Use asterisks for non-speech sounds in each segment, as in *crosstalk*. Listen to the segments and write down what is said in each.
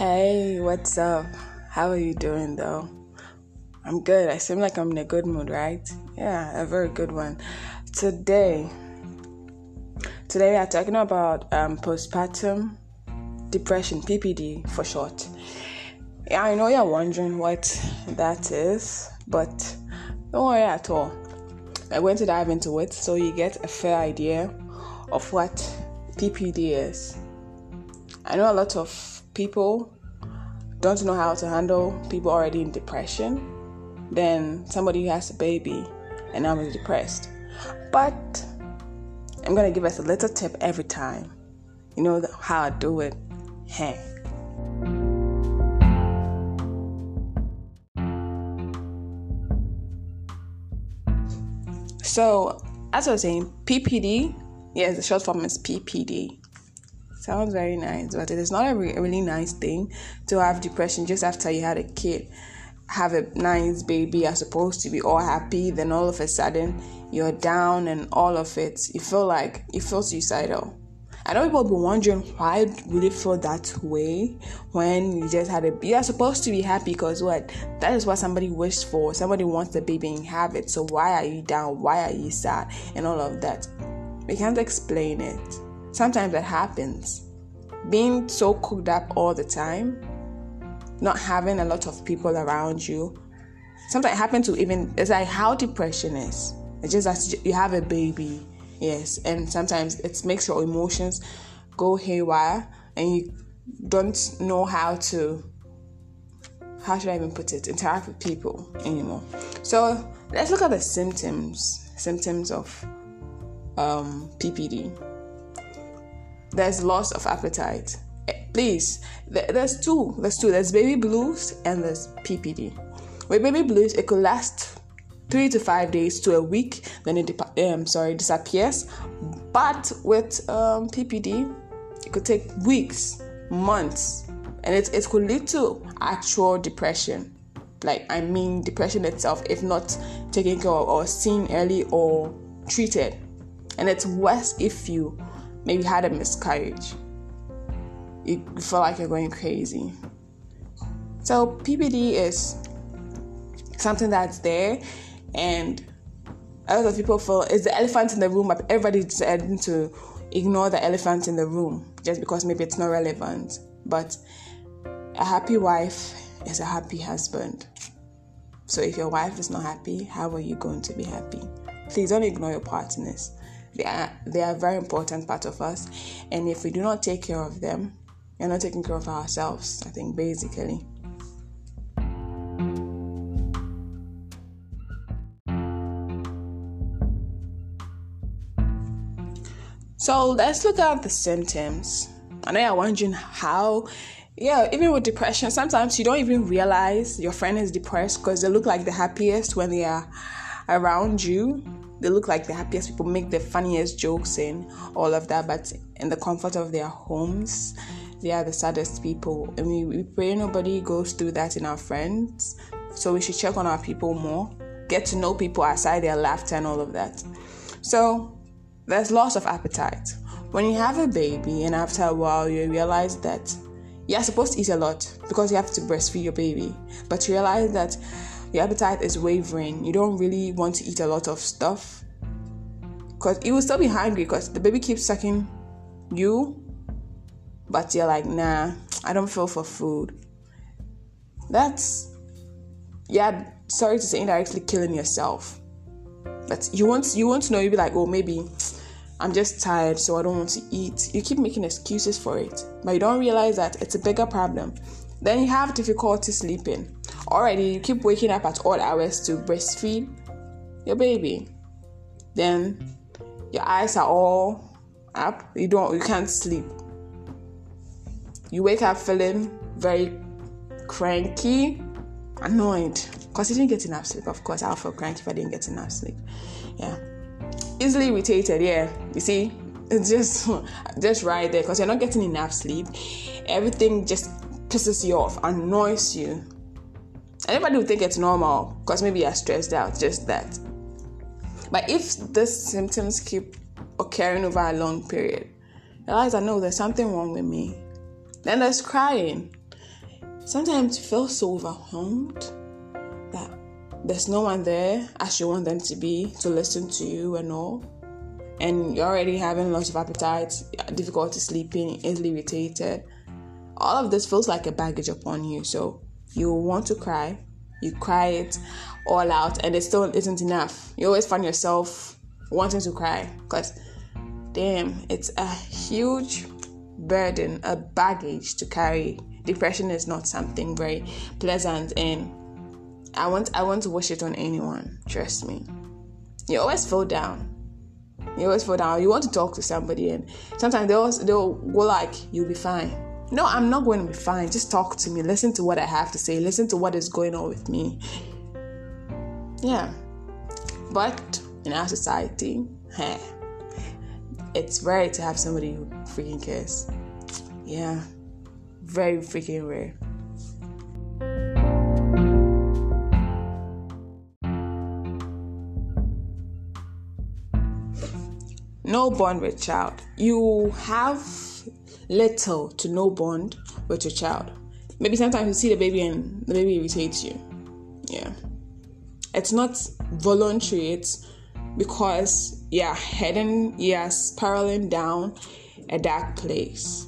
Hey, what's up? How are you doing though? I'm good. I seem like I'm in a good mood, right? Yeah, a very good one. Today, today we are talking about um, postpartum depression, PPD for short. Yeah, I know you're wondering what that is, but don't worry at all. I'm going to dive into it so you get a fair idea of what PPD is. I know a lot of people don't know how to handle people already in depression than somebody who has a baby and now is depressed. But I'm gonna give us a little tip every time. You know how I do it. Hey. So, as I was saying, PPD, yes, the short form is PPD. Sounds very nice, but it is not a, re- really nice thing to have depression just after you had a kid. Have a nice baby, are supposed to be all happy, then all of a sudden you're down and all of it. You feel like you feel suicidal. I know people be wondering why would you feel that way when you just had a baby. You're supposed to be happy because what? That is what somebody wished for. Somebody wants the baby and have it. So why are you down? Why are you sad? And all of that. We can't explain it. Sometimes that happens. Being so cooked up all the time, not having a lot of people around you. Sometimes it happens to even it's like how depression is. It's just that you have a baby Yes, and sometimes it makes your emotions go haywire and you don't know how to how should I even put it interact with people anymore. So let's look at the symptoms symptoms of um, PPD. There's loss of appetite. Eh, please, there's two. There's two. There's baby blues and there's PPD. With baby blues, it could last three to five days to a week, then it um, sorry disappears. But with um, PPD, it could take weeks, months, and it, it could lead to actual depression. Like I mean, depression itself, if not taken care of or seen early or treated, and it's worse if you maybe had a miscarriage. You feel like you're going crazy. So PPD is something that's there and a lot of people feel it's the elephant in the room, but everybody's deciding to ignore the elephant in the room just because maybe it's not relevant. But a happy wife is a happy husband. So if your wife is not happy, how are you going to be happy? Please don't ignore your partners. They are they are a very important part of us, and if we do not take care of them, we're not taking care of ourselves. I think basically. So let's look at the symptoms. I know you're wondering how, yeah, even with depression, sometimes you don't even realize your friend is depressed because they look like the happiest when they are around you. They look like the happiest people, make the funniest jokes and all of that, but in the comfort of their homes, they are the saddest people. And we, we pray nobody goes through that in our friends. So we should check on our people more, get to know people outside their laughter and all of that. So there's loss of appetite. When you have a baby and after a while you realize that you're supposed to eat a lot because you have to breastfeed your baby, but you realize that your appetite is wavering. You don't really want to eat a lot of stuff because you will still be hungry because the baby keeps sucking you, but you're like, nah, I don't feel for food. That's, yeah, sorry to say, indirectly killing yourself. But you want you want to know, you'll be like, oh, maybe I'm just tired, so I don't want to eat. You keep making excuses for it, but you don't realize that it's a bigger problem. Then you have difficulty sleeping. Already, you keep waking up at all hours to breastfeed your baby. Then your eyes are all up. You don't. You can't sleep. You wake up feeling very cranky, annoyed because you didn't get enough sleep. Of course, I'll feel cranky if I didn't get enough sleep. Yeah easily irritated yeah you see it's just *laughs* just right there because you're not getting enough sleep everything just pisses you off annoys you anybody would think it's normal because maybe you're stressed out just that but if these symptoms keep occurring over a long period realize i know there's something wrong with me then there's crying sometimes you feel so overwhelmed that there's no one there as you want them to be to listen to you and all. And you're already having lots of appetite, difficulty sleeping, easily irritated. All of this feels like a baggage upon you. So you want to cry, you cry it all out, and it still isn't enough. You always find yourself wanting to cry because, damn, it's a huge burden, a baggage to carry. Depression is not something very pleasant, and I want I want to wish it on anyone. Trust me. You always fall down. You always fall down. You want to talk to somebody, and sometimes they'll they'll go like, "You'll be fine." No, I'm not going to be fine. Just talk to me. Listen to what I have to say. Listen to what is going on with me. Yeah. But in our society, it's rare to have somebody who freaking cares. Yeah. Very freaking rare. No born with child. You have little to no bond with your child. Maybe sometimes you see the baby and the baby irritates you. Yeah. It's not voluntary, it's because you're heading, you're spiraling down a dark place.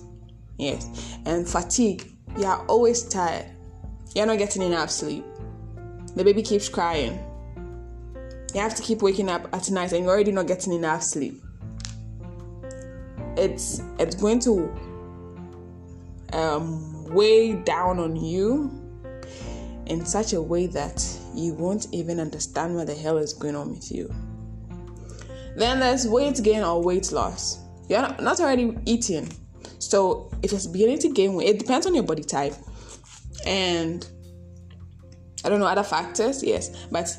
Yes. And fatigue, you're always tired. You're not getting enough sleep. The baby keeps crying. You have to keep waking up at night and you're already not getting enough sleep. It's it's going to um, weigh down on you in such a way that you won't even understand what the hell is going on with you. Then there's weight gain or weight loss. You're not, already eating. So if it's beginning to gain weight, it depends on your body type. And I don't know other factors, yes, but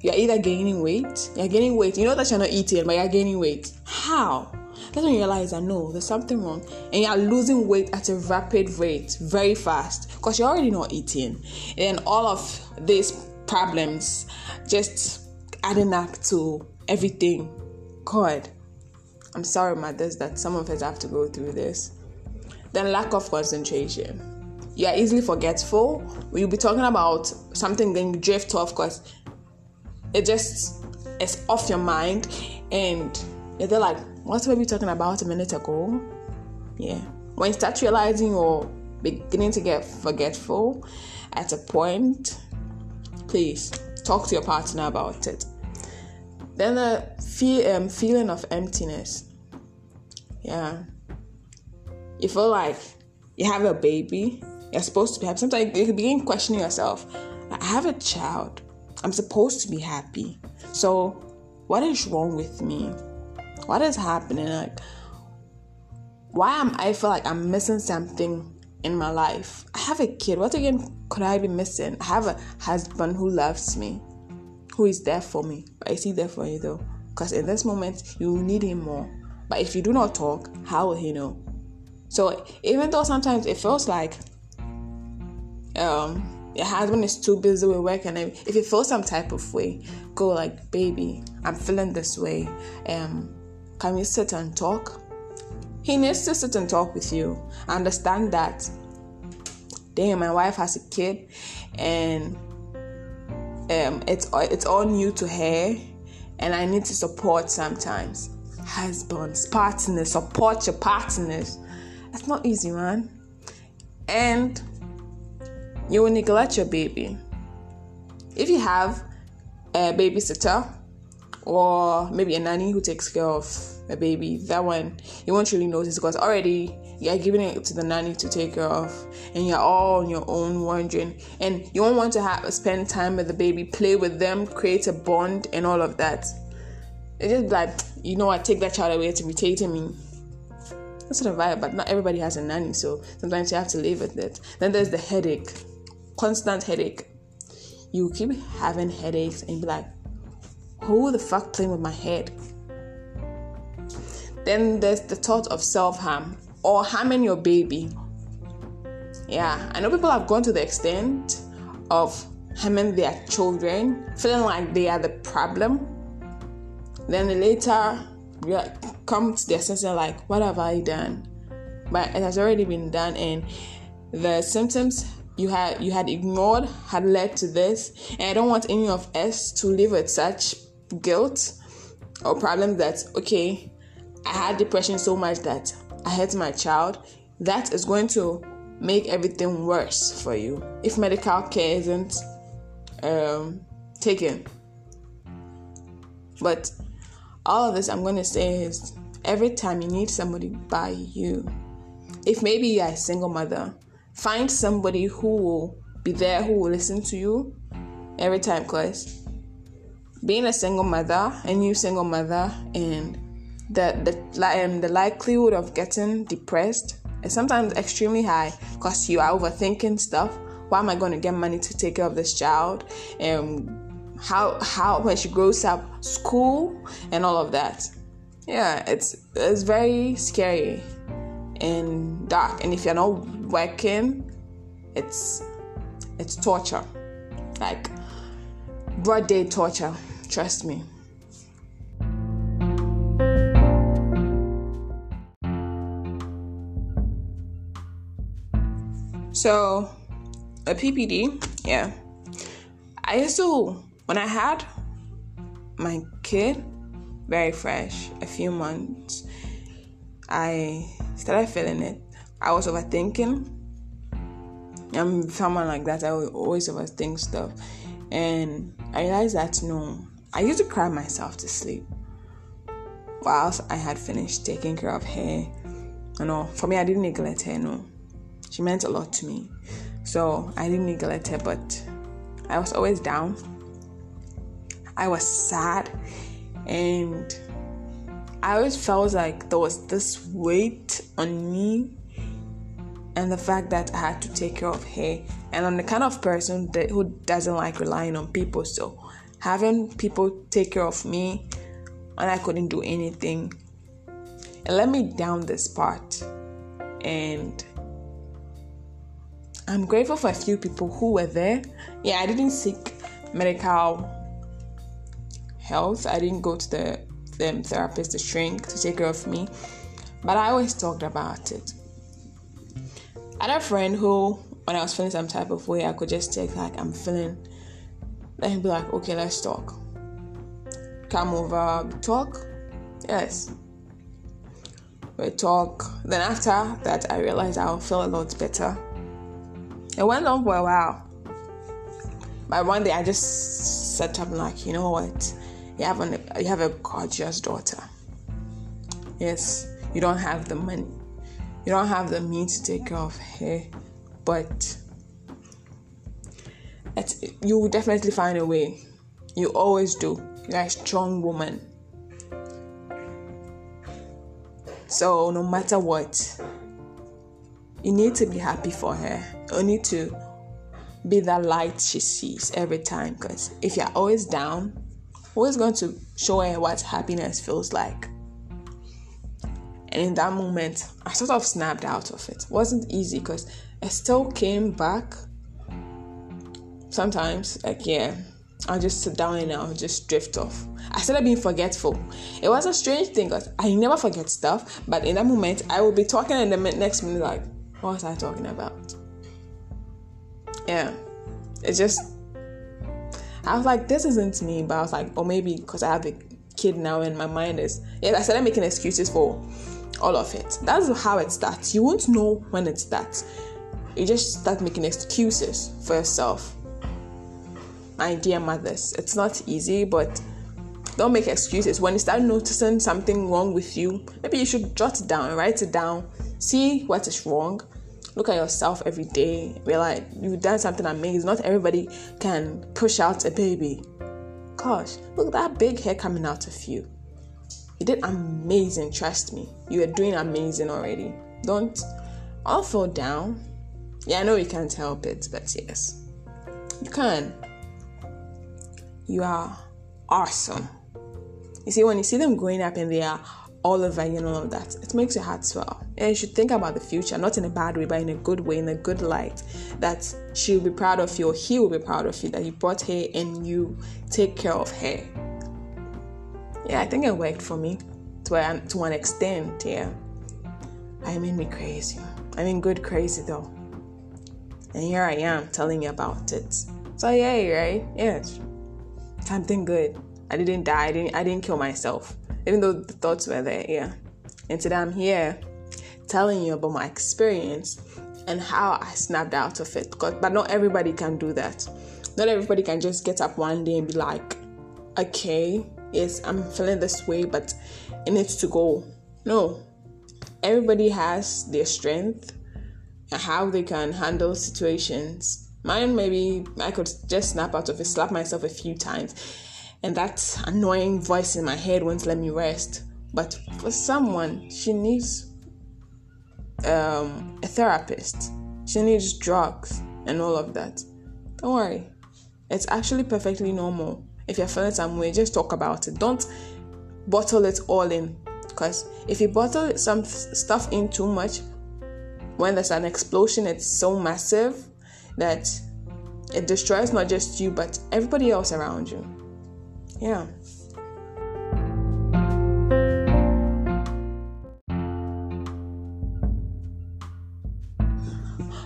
you're either gaining weight, you're gaining weight. You know that you're not eating, but you're gaining weight. How? That's when you realize that no, there's something wrong, and you're losing weight at a rapid rate, very fast, because you're already not eating, and all of these problems just adding up to everything. God, I'm sorry, mothers, that some of us have to go through this. Then lack of concentration. You are easily forgetful. You'll be talking about something, then you drift off because it just is off your mind, and you're like, what were we talking about a minute ago? Yeah. When you start realizing or beginning to get forgetful at a point, please talk to your partner about it. Then the feel, um, feeling of emptiness. Yeah. You feel like you have a baby, you're supposed to be happy. Sometimes you begin questioning yourself. I have a child. I'm supposed to be happy. So, what is wrong with me? What is happening? Like, why am I feel like I'm missing something in my life? I have a kid. What again could I be missing? I have a husband who loves me, who is there for me. But is he there for you though? Because in this moment, you need him more. But if you do not talk, how will he know? So even though sometimes it feels like um your husband is too busy with work and if you feel some type of way, go like, baby, I'm feeling this way. Um can we sit and talk? He needs to sit and talk with you. Understand that, damn, my wife has a kid and um, it's, it's all new to her and I need to support sometimes. Husbands, partners, support your partners. That's not easy, man. And you will neglect your baby. If you have a babysitter or maybe a nanny who takes care of a baby, that one you won't really notice because already you're giving it to the nanny to take care of, and you're all on your own wondering, and you don't want to have spend time with the baby, play with them, create a bond, and all of that. It's just like you know, I take that child away, it's irritating me. That's sort of vibe, but not everybody has a nanny, so sometimes you have to live with it. Then there's the headache, constant headache. You keep having headaches and be like, who the fuck playing with my head? Then there's the thought of self harm or harming your baby. Yeah, I know people have gone to the extent of harming their children, feeling like they are the problem. Then later come to their senses like, what have I done? But it has already been done, and the symptoms you had you had ignored had led to this and i don't want any of us to live with such guilt or problem that okay i had depression so much that i hurt my child that is going to make everything worse for you if medical care isn't um, taken. But all of this i'm going to say is every time you need somebody by you if maybe you're a single mother find somebody who will be there who will listen to you every time because being a single mother a new single mother and the the, um, the likelihood of getting depressed is sometimes extremely high because you are overthinking stuff. Why am i going to get money to take care of this child? And how how when she grows up school and all of that. Yeah it's it's very scary and dark. And if you're not working it's it's torture. Like broad day torture trust me so a ppd yeah i used to when i had my kid very fresh a few months i started feeling it. I was overthinking. I'm someone like that. I always overthink stuff. And I realized that no, I used to cry myself to sleep whilst I had finished taking care of her. You know, for me, I didn't neglect her. No, she meant a lot to me. So I didn't neglect her, but I was always down. I was sad and I always felt like there was this weight on me and the fact that I had to take care of her. And I'm the kind of person that who doesn't like relying on people. So having people take care of me and I couldn't do anything, it let me down this part. And I'm grateful for a few people who were there. Yeah, I didn't seek medical health. I didn't go to the therapist, the shrink, to take care of me. But I always talked about it. I had a friend who, when I was feeling some type of way, I could just take like I'm feeling. Him be like, okay, let's talk. Come over, talk. Yes. We talk. Then after that, I realized I'll feel a lot better. It went on for a while. But one day I just sat up and like, you know what? you have an you have a gorgeous daughter. Yes, you don't have the money, you don't have the means to take care of her, but you will definitely find a way. You always do. You're a strong woman. So no matter what, you need to be happy for her. You need to be that light she sees every time. Because if you're always down, always going to show her what happiness feels like. And in that moment, I sort of snapped out of it. it wasn't easy because I still came back. Sometimes, like, yeah, I'll just sit down and I'll just drift off. I started being forgetful. It was a strange thing because I never forget stuff, but in that moment, I will be talking in the next minute, like, what was I talking about? Yeah, it just I was like, this isn't me, but I was like, or maybe because I have a kid now and my mind is, yeah, I started making excuses for all of it. That's how it starts. You won't know when it starts. You just start making excuses for yourself. My dear mothers, it's not easy, but don't make excuses. When you start noticing something wrong with you, maybe you should jot it down, write it down, see what is wrong, look at yourself every day. Realize you've done something amazing. Not everybody can push out a baby. Gosh, look at that big hair coming out of you. You did amazing, trust me. You are doing amazing already. Don't all fall down. Yeah, I know you can't help it, but yes, you can. You are awesome. You see, when you see them growing up and they are all over you and all of that, it makes your heart swell. And you should think about the future, not in a bad way, but in a good way, in a good light. That she'll be proud of you, or he will be proud of you, that you brought her and you take care of her. Yeah, I think it worked for me to an, to an extent. Yeah, I made me crazy. I mean, good crazy though. And here I am telling you about it. So yay, right? Yes. Something good. I didn't die. I didn't. I didn't kill myself, even though the thoughts were there. Yeah. And today I'm here telling you about my experience and how I snapped out of it. But not everybody can do that. Not everybody can just get up one day and be like, okay, yes, I'm feeling this way, but it needs to go. No. Everybody has their strength and how they can handle situations. Mine, maybe I could just snap out of it, slap myself a few times, and that annoying voice in my head won't let me rest. But for someone, she needs um, a therapist. She needs drugs and all of that. Don't worry. It's actually perfectly normal. If you're feeling some way, just talk about it. Don't bottle it all in. Because if you bottle some stuff in too much, when there's an explosion, it's so massive that it destroys not just you, but everybody else around you. Yeah.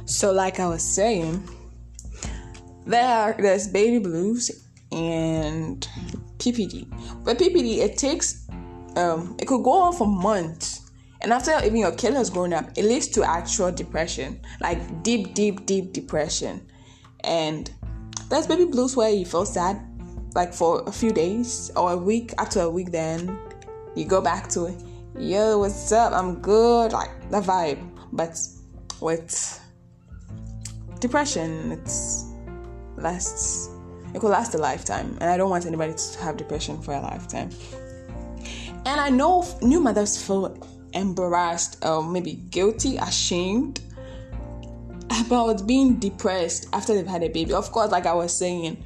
So, like I was saying, there are, there's baby blues and PPD. But PPD, it takes, um, it could go on for months. And after even your kid has grown up, it leads to actual depression, like deep, deep, deep depression. And there's baby blues where you feel sad, like for a few days or a week. After a week, then you go back to, yo, what's up? I'm good, like the vibe. But with depression it's lasts it could last a lifetime and i don't want anybody to have depression for a lifetime and i know new mothers feel embarrassed or maybe guilty ashamed about being depressed after they've had a baby of course like i was saying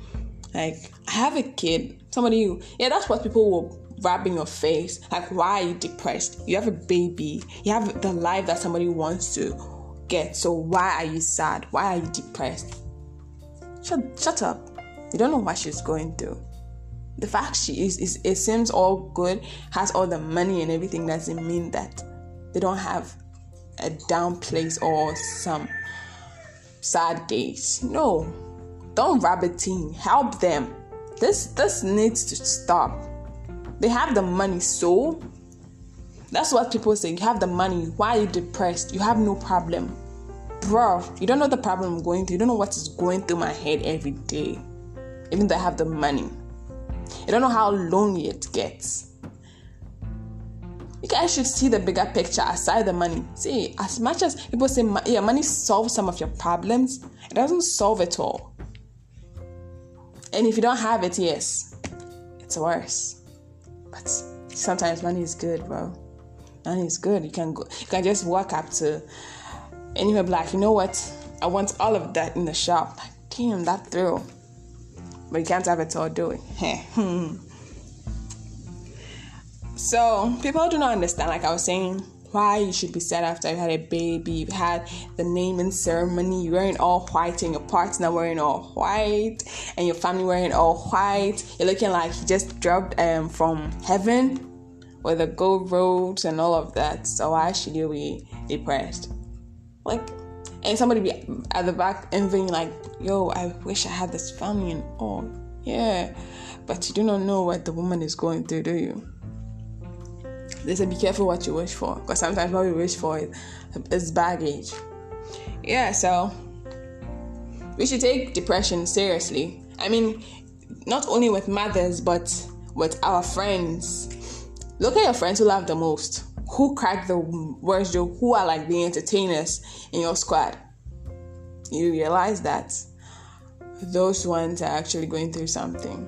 like i have a kid somebody who yeah that's what people will rub in your face like why are you depressed you have a baby you have the life that somebody wants to get. So why are you sad? Why are you depressed? Shut shut up. You don't know what she's going through. The fact she is, is it seems all good, has all the money and everything doesn't mean that they don't have a down place or some sad days. No. Don't rabbit team. Help them. This this needs to stop. They have the money, so that's what people say. You have the money. Why are you depressed? You have no problem bro, you don't know the problem I'm going through. You don't know what is going through my head every day, even though I have the money. You don't know how lonely it gets. You guys should see the bigger picture aside the money. See, as much as people say, yeah, money solves some of your problems, it doesn't solve it all. And if you don't have it, yes, it's worse. But sometimes money is good, bro. Money is good. You can go. You can just walk up to be like, you know what? I want all of that in the shop. Damn, that thrill. But you can't have it all, do it. so people do not understand, like I was saying, why you should be sad after you had a baby, you've had the naming ceremony, you're wearing all white, and your partner wearing all white, and your family wearing all white. You're looking like you just dropped um from heaven with the gold robes and all of that. So why should you be depressed? Like, and somebody be at the back envying, like, yo, I wish I had this family and all. Yeah, but you do not know what the woman is going through, do you? They say be careful what you wish for, because sometimes what we wish for is, is baggage. Yeah, so we should take depression seriously. I mean, not only with mothers, but with our friends. Look at your friends who love the most who cracked the worst joke, who are like the entertainers in your squad. You realize that those ones are actually going through something.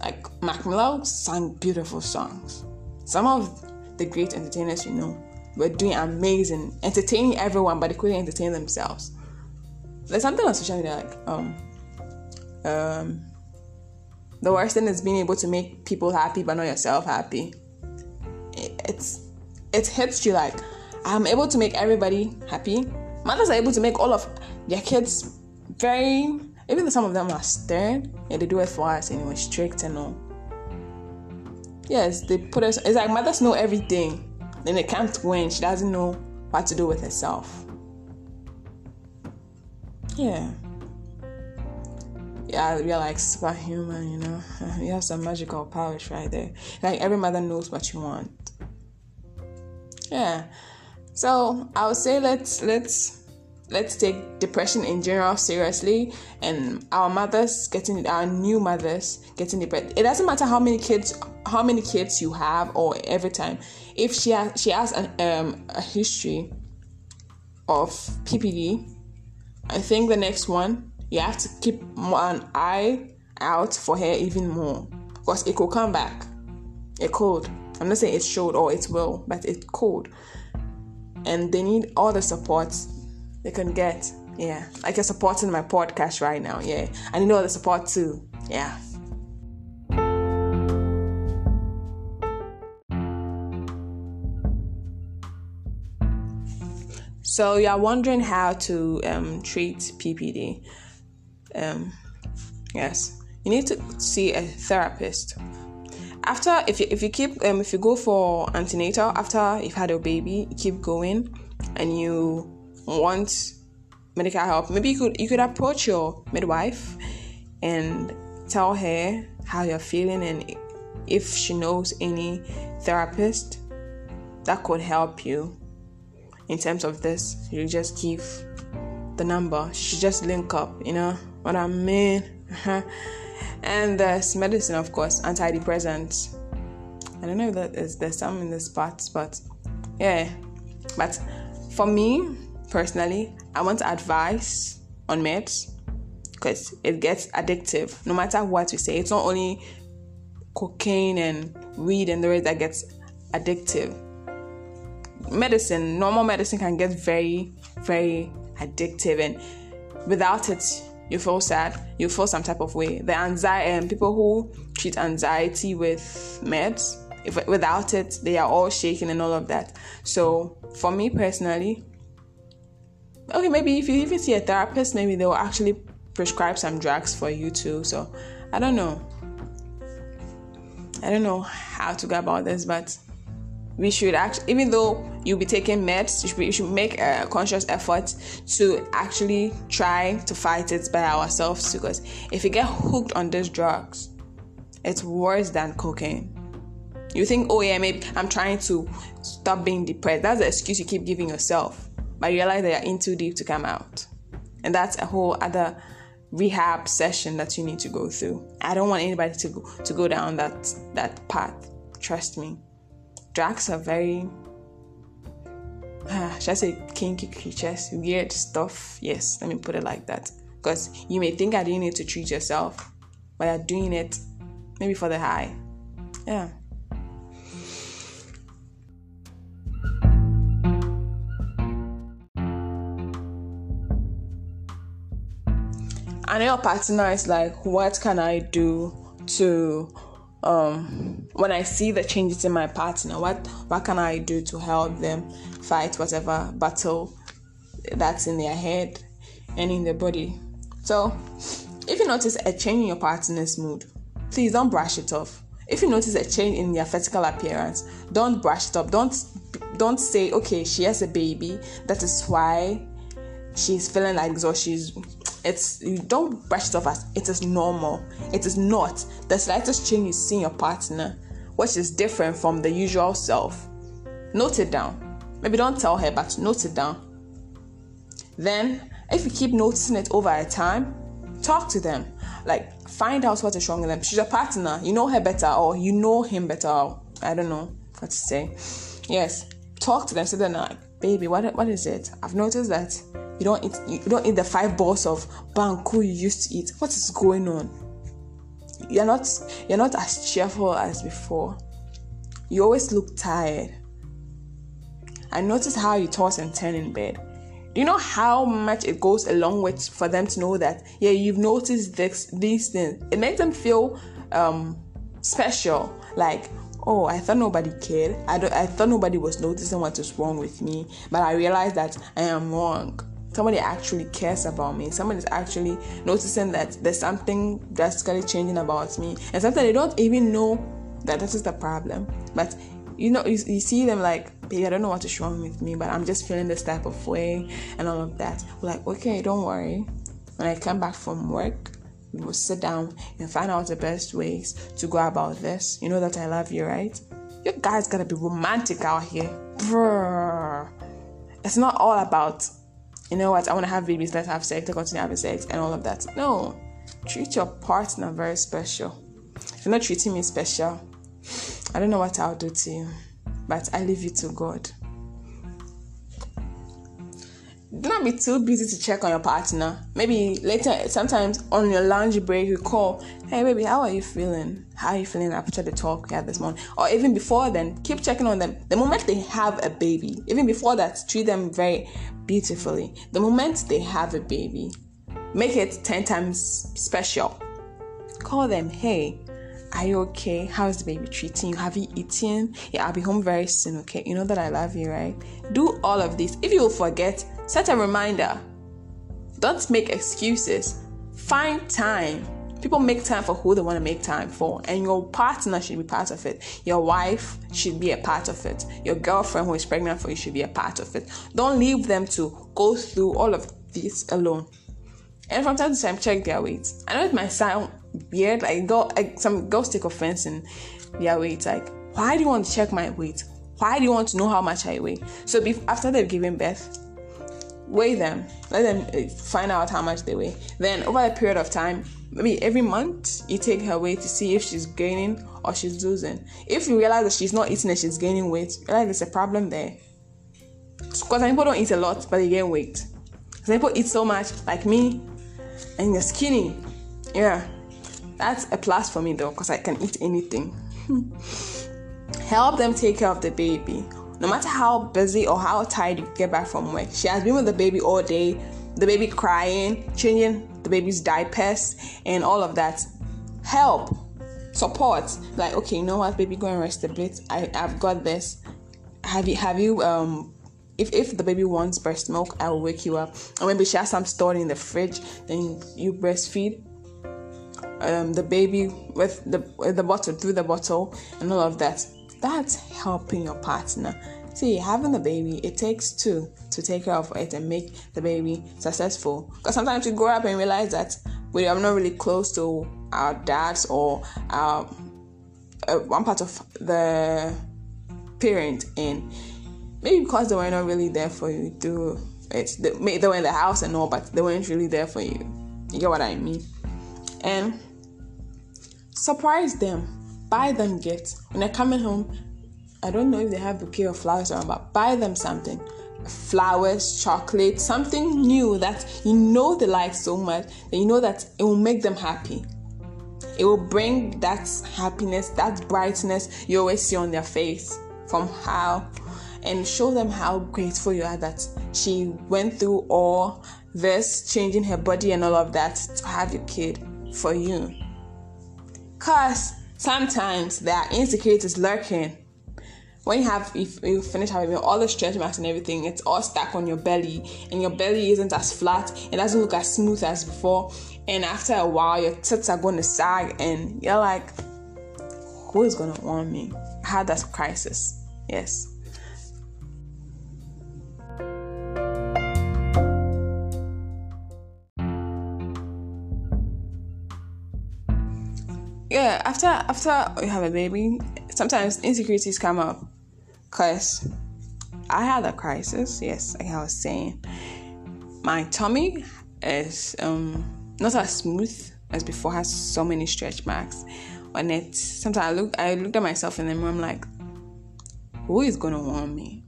Like Mac Miller sang beautiful songs. Some of the great entertainers you know were doing amazing, entertaining everyone, but they couldn't entertain themselves. There's something on social media like um um the worst thing is being able to make people happy but not yourself happy it's it hits you like I'm able to make everybody happy. Mothers are able to make all of their kids very even though some of them are stern, yeah, they do it for us anyway, strict and all. Yes, they put us it's like mothers know everything. Then they can't win. She doesn't know what to do with herself. yeah. Yeah, we are like superhuman, you know. *laughs* You have some magical powers right there. Like every mother knows what you want. Yeah. So I would say let's let's let's take depression in general seriously and our mothers getting our new mothers getting depressed. It doesn't matter how many kids how many kids you have or every time if she has she has an, um, a history of ppd i think the next one you have to keep an eye out for her even more because it could come back. It could i'm not saying it should or it will but it could and they need all the support they can get. Yeah, like you're supporting my podcast right now. Yeah, I need all the support too. Yeah. So you're wondering how to um, treat PPD. Um, yes, you need to see a therapist after if you, if you keep um, if you go for antenatal after you've had your baby you keep going and you want medical help maybe you could you could approach your midwife and tell her how you're feeling and if she knows any therapist that could help you. In terms of this you just give the number. She just link up you know what i mean *laughs* and there's medicine, of course, antidepressants. I don't know if that is there's some in the spots, but yeah. But for me personally, I want advice on meds because it gets addictive. No matter what you say, it's not only cocaine and weed and the rest that gets addictive. Medicine, normal medicine can get very, very addictive, and without it, you feel sad, you feel some type of way. The anxiety, um, people who treat anxiety with meds, if without it, they are all shaking and all of that. So for me personally, okay, maybe if you even see a therapist, maybe they will actually prescribe some drugs for you too. So I don't know. I don't know how to go about this, but we should actually, even though you'll be taking meds, you should, you should make a conscious effort to actually try to fight it by ourselves. Because if you get hooked on these drugs, it's worse than cocaine. You think, oh yeah, maybe I'm trying to stop being depressed. That's the excuse you keep giving yourself. But you realize that you're in too deep to come out. And that's a whole other rehab session that you need to go through. I don't want anybody to go to go down that that path. Trust me drugs are very uh, *sighs* should I say kinky creatures, weird stuff. Yes, let me put it like that. Because you may think you're doing it to treat yourself, but you're doing it maybe for the high. Yeah. And your partner is like, what can I do to um, when I see the changes in my partner, what what can I do to help them fight whatever battle that's in their head and in their body? So, if you notice a change in your partner's mood, please don't brush it off. If you notice a change in their physical appearance, don't brush it off. Don't don't say, okay, she has a baby. That is why she's feeling like or she's it's you don't brush it off as it is normal. It is not. The slightest change you see in your partner, which is different from the usual self. Note it down. Maybe don't tell her, but note it down. Then, if you keep noticing it over a time, talk to them. Like find out what is wrong with them. She's a partner. You know her better, or you know him better. I don't know what to say. Yes, talk to them. Say, so "Then, like, baby, what what is it? I've noticed that you don't eat you don't eat the five balls of banku you used to eat. What is going on? You're not you're not as cheerful as before. You always look tired. I notice how you toss and turn in bed. Do you know how much it goes along with for them to know that yeah you've noticed this these things? It makes them feel um special. Like oh i thought nobody cared I, I thought nobody was noticing what is wrong with me but i realized that i am wrong somebody actually cares about me somebody is actually noticing that there's something drastically changing about me and sometimes they don't even know that this is the problem but you know, you, you see them like, baby, I don't know what is wrong with me, but I'm just feeling this type of way and all of that. We're like, okay, don't worry. When I come back from work, we will sit down and find out the best ways to go about this. You know that I love you, right? You guys gotta be romantic out here. Brr. It's not all about, you know what, I wanna have babies, let's have sex, let's continue having sex, and all of that. No. Treat your partner very special. If you're not treating me special, I don't know what I'll do to you, but I leave you to God. Do not be too busy to check on your partner. Maybe later, sometimes on your lunch break, you call, Hey, baby, how are you feeling? How are you feeling after the talk we had this morning? Or even before then, keep checking on them. The moment they have a baby, even before that, treat them very beautifully. The moment they have a baby, make it 10 times special. Call them, Hey, are you okay? How's the baby treating you? Have you eaten? Yeah, I'll be home very soon, okay? You know that I love you, right? Do all of this. If you forget, set a reminder. Don't make excuses. Find time. People make time for who they want to make time for, and your partner should be part of it. Your wife should be a part of it. Your girlfriend who is pregnant for you should be a part of it. Don't leave them to go through all of this alone. And from time to time, check their weight. I know it might sound weird. Like, go, some girls take offense in their weight. Like, why do you want to check my weight? Why do you want to know how much I weigh? So, be, after they've given birth, weigh them. Let them eh, find out how much they weigh. Then, over a period of time, maybe every month, you take her weight to see if she's gaining or she's losing. If you realize that she's not eating and she's gaining weight, realize there's a problem there. Because some people don't eat a lot, but they gain weight. Some people eat so much, like me, and you're skinny. Yeah, that's a plus for me though, because I can eat anything. *laughs* Help them take care of the baby. No matter how busy or how tired you get back from work, she has been with the baby all day, the baby crying, changing the baby's diapers, and all of that. Help, support. Like, okay, you know what, baby, go and rest a bit. I, I've got this. Have you have you um if, if the baby wants breast milk, I will wake you up. Or maybe she has some stored in the fridge, then you breastfeed um, the baby with the with the bottle through the bottle and all of that. That's helping your partner. See, having the baby, it takes two to take care of it and make the baby successful. Because sometimes we grow up and realize that we are not really close to our dads or our, uh, one part of the parent, and maybe because they were not really there for you to it they, they were in the house and all but they weren't really there for you you get what i mean and surprise them buy them gifts. When they're coming home i don't know if they have bouquet of flowers around but buy them something. Flowers chocolate something new that you know they like so much that you know that it will make them happy. It will bring that happiness that brightness you always see on their face from how and show them how grateful you are that she went through all this, changing her body and all of that to have your kid for you. Because sometimes there are insecurities lurking. When you have, if you finish having all the stretch marks and everything, it's all stuck on your belly, and your belly isn't as flat, it doesn't look as smooth as before. And after a while, your tits are going to sag, and you're like, who is going to want me? I had that crisis. Yes. After after you have a baby sometimes insecurities come up. Because i had a crisis yes like i was saying. My tummy is um not as smooth as before has so many stretch marks on it. Sometimes i look i looked at myself in the mirror i'm like who is gonna want me?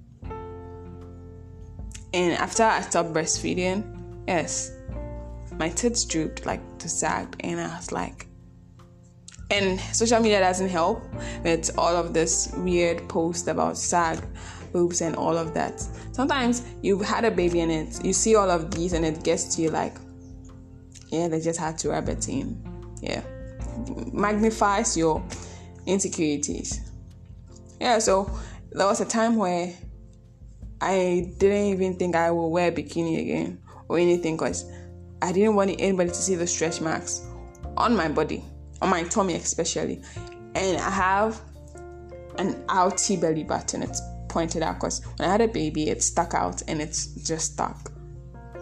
And after i stopped breastfeeding yes my tits drooped like to sagged and i was like and social media doesn't help with all of this weird post about sag boobs and all of that. Sometimes you've had a baby and it you see all of these and it gets to you like yeah they just had to rub it in. Yeah. Magnifies your insecurities. Yeah so there was a time where i didn't even think i would wear bikini again or anything because i didn't want anybody to see the stretch marks on my body on my tummy especially and i have an outy belly button. It's pointed out because when I had a baby, it stuck out and it's just stuck.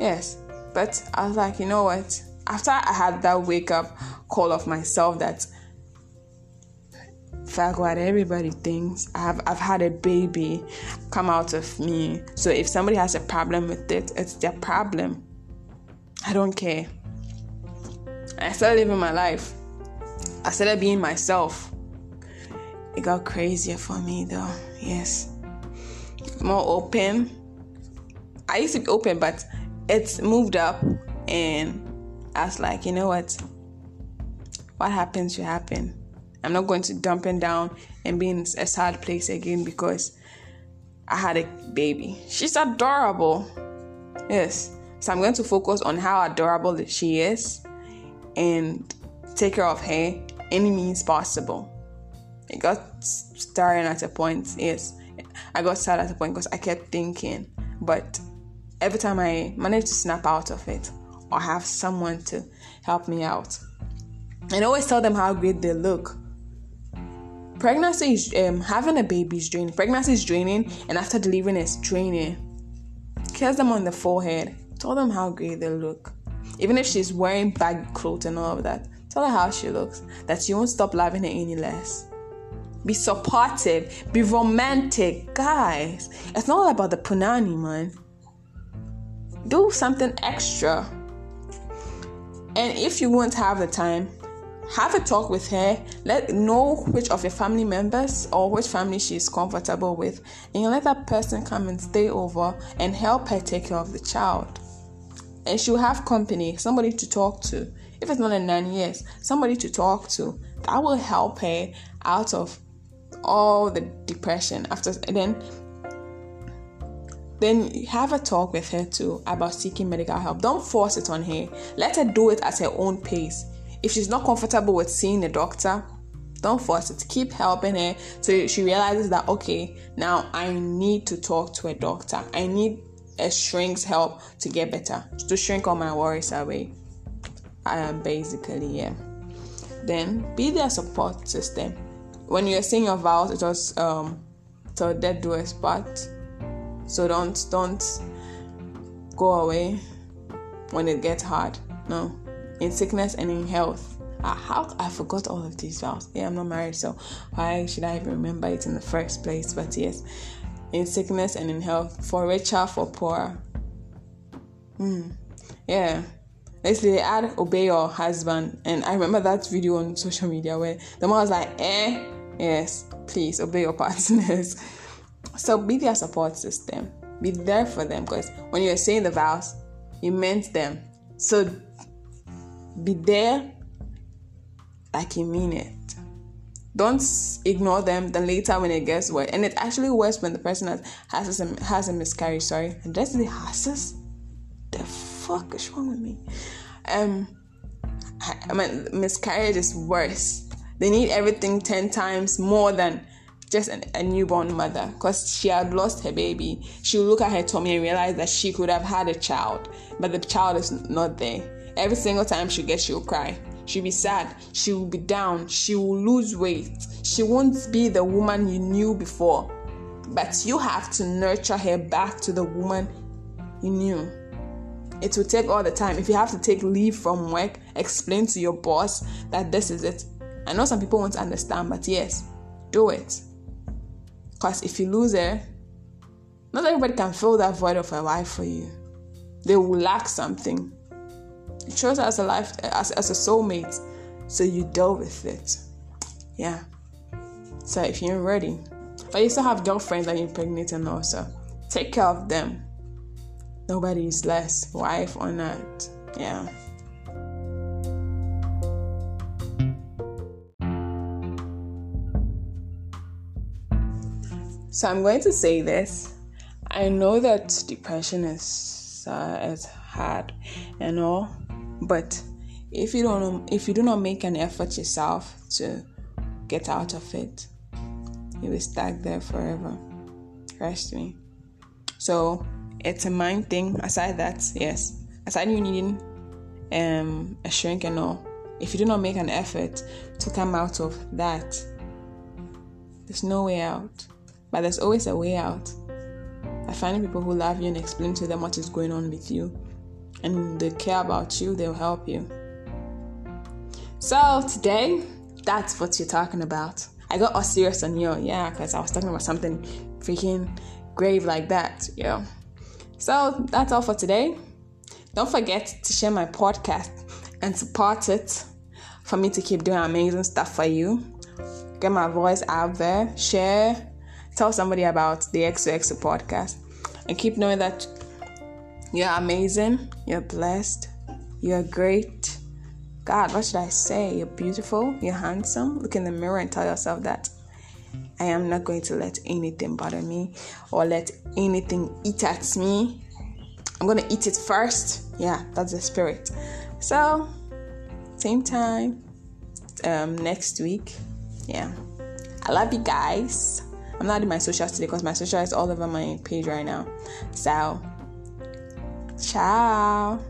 Yes, but I was like, you know what? After I had that wake up call of myself that fuck what everybody thinks. I've I've had a baby come out of me. So if somebody has a problem with it, it's their problem. I don't care. I started living my life. I started being myself. It got crazier for me though. Yes. More open. I used to be open, but it's moved up and I was like, you know what? What happens should happen. I'm not going to dump it down and be in a sad place again because I had a baby. She's adorable. Yes. So I'm going to focus on how adorable she is and take care of her any means possible. It got starting at a point, yes. I got sad at a point because I kept thinking, but every time I managed to snap out of it or have someone to help me out, and always tell them how great they look. Pregnancy is um, having a baby is draining. Pregnancy is draining, and after delivering, it's draining. Kiss them on the forehead Tell them how great they look. Even if she's wearing baggy clothes and all of that, tell her how she looks. That you won't stop loving her any less. Be supportive. Be romantic. Guys, it's not all about the punani, man. Do something extra. And if you won't have the time, have a talk with her let know which of your family members or which family she's comfortable with and you let that person come and stay over and help her take care of the child and she'll have company, somebody to talk to. If it's not a nanny, yes, somebody to talk to. That will help her out of all the depression after then then have a talk with her too about seeking medical help. Don't force it on her. Let her do it at her own pace. If she's not comfortable with seeing a doctor, don't force it. Keep helping her so she realizes that okay, now I need to talk to a doctor. I need a shrink's help to get better, to shrink all my worries away. Basically, yeah. Then be their support system. When you're saying your vows, it was um till death do us part. So don't don't go away when it gets hard. No, in sickness and in health. Uh, how I forgot all of these vows. Yeah, I'm not married, so why should I even remember it in the first place? But yes, in sickness and in health, for richer, for poor. Mm. Yeah. Basically, they add obey your husband. And I remember that video on social media where the man was like, eh, yes, please obey your *laughs* partners. so be their support system. Be there for them because when you're saying the vows, you meant them. So be there like you mean it don't ignore them then later when it gets worse and it actually worse when the person has has a, has a miscarriage sorry and that's the has the fuck is wrong with me um I mean miscarriage is worse they need everything 10 times more than just an, a newborn mother because she had lost her baby she will look at her tummy and realize that she could have had a child but the child is not there every single time she gets she'll cry She'll be sad. She will be down. She will lose weight. She won't be the woman you knew before. But you have to nurture her back to the woman you knew. It will take all the time. If you have to take leave from work, explain to your boss that this is it. I know some people won't understand, but yes, do it. Because if you lose her, not everybody can fill that void of a life for you. They will lack something. You chose as a life as, as a soulmate, so you deal with it. Yeah. So if you're ready, but you still have girlfriends that you impregnate and also take care of them. Nobody is less, wife or not. Yeah. So I'm going to say this. I know that depression is uh, is hard and all, but if you don't if you do not make an effort yourself to get out of it, you will stuck there forever. Trust me. So it's a mind thing. Aside that, yes. Aside you needing um a shrink and all, if you do not make an effort to come out of that, There's no way out. But there's always a way out. By finding people who love you and explain to them what is going on with you. And they care about you, they'll help you. So today, that's what you're talking about. I got all serious on you, yeah, because I was talking about something freaking grave like that, yeah. So that's all for today. Don't forget to share my podcast and support it for me to keep doing amazing stuff for you. Get my voice out there, share, tell somebody about the XOXO podcast, and keep knowing that you're amazing, you're blessed, you're great. God, what should I say? You're beautiful, you're handsome. Look in the mirror and tell yourself that. I am not going to let anything bother me or let anything eat at me. I'm going to eat it first. Yeah, that's the spirit. So, same time um, next week. Yeah. I love you guys. I'm not in my socials today because my social is all over my page right now. So, ciao.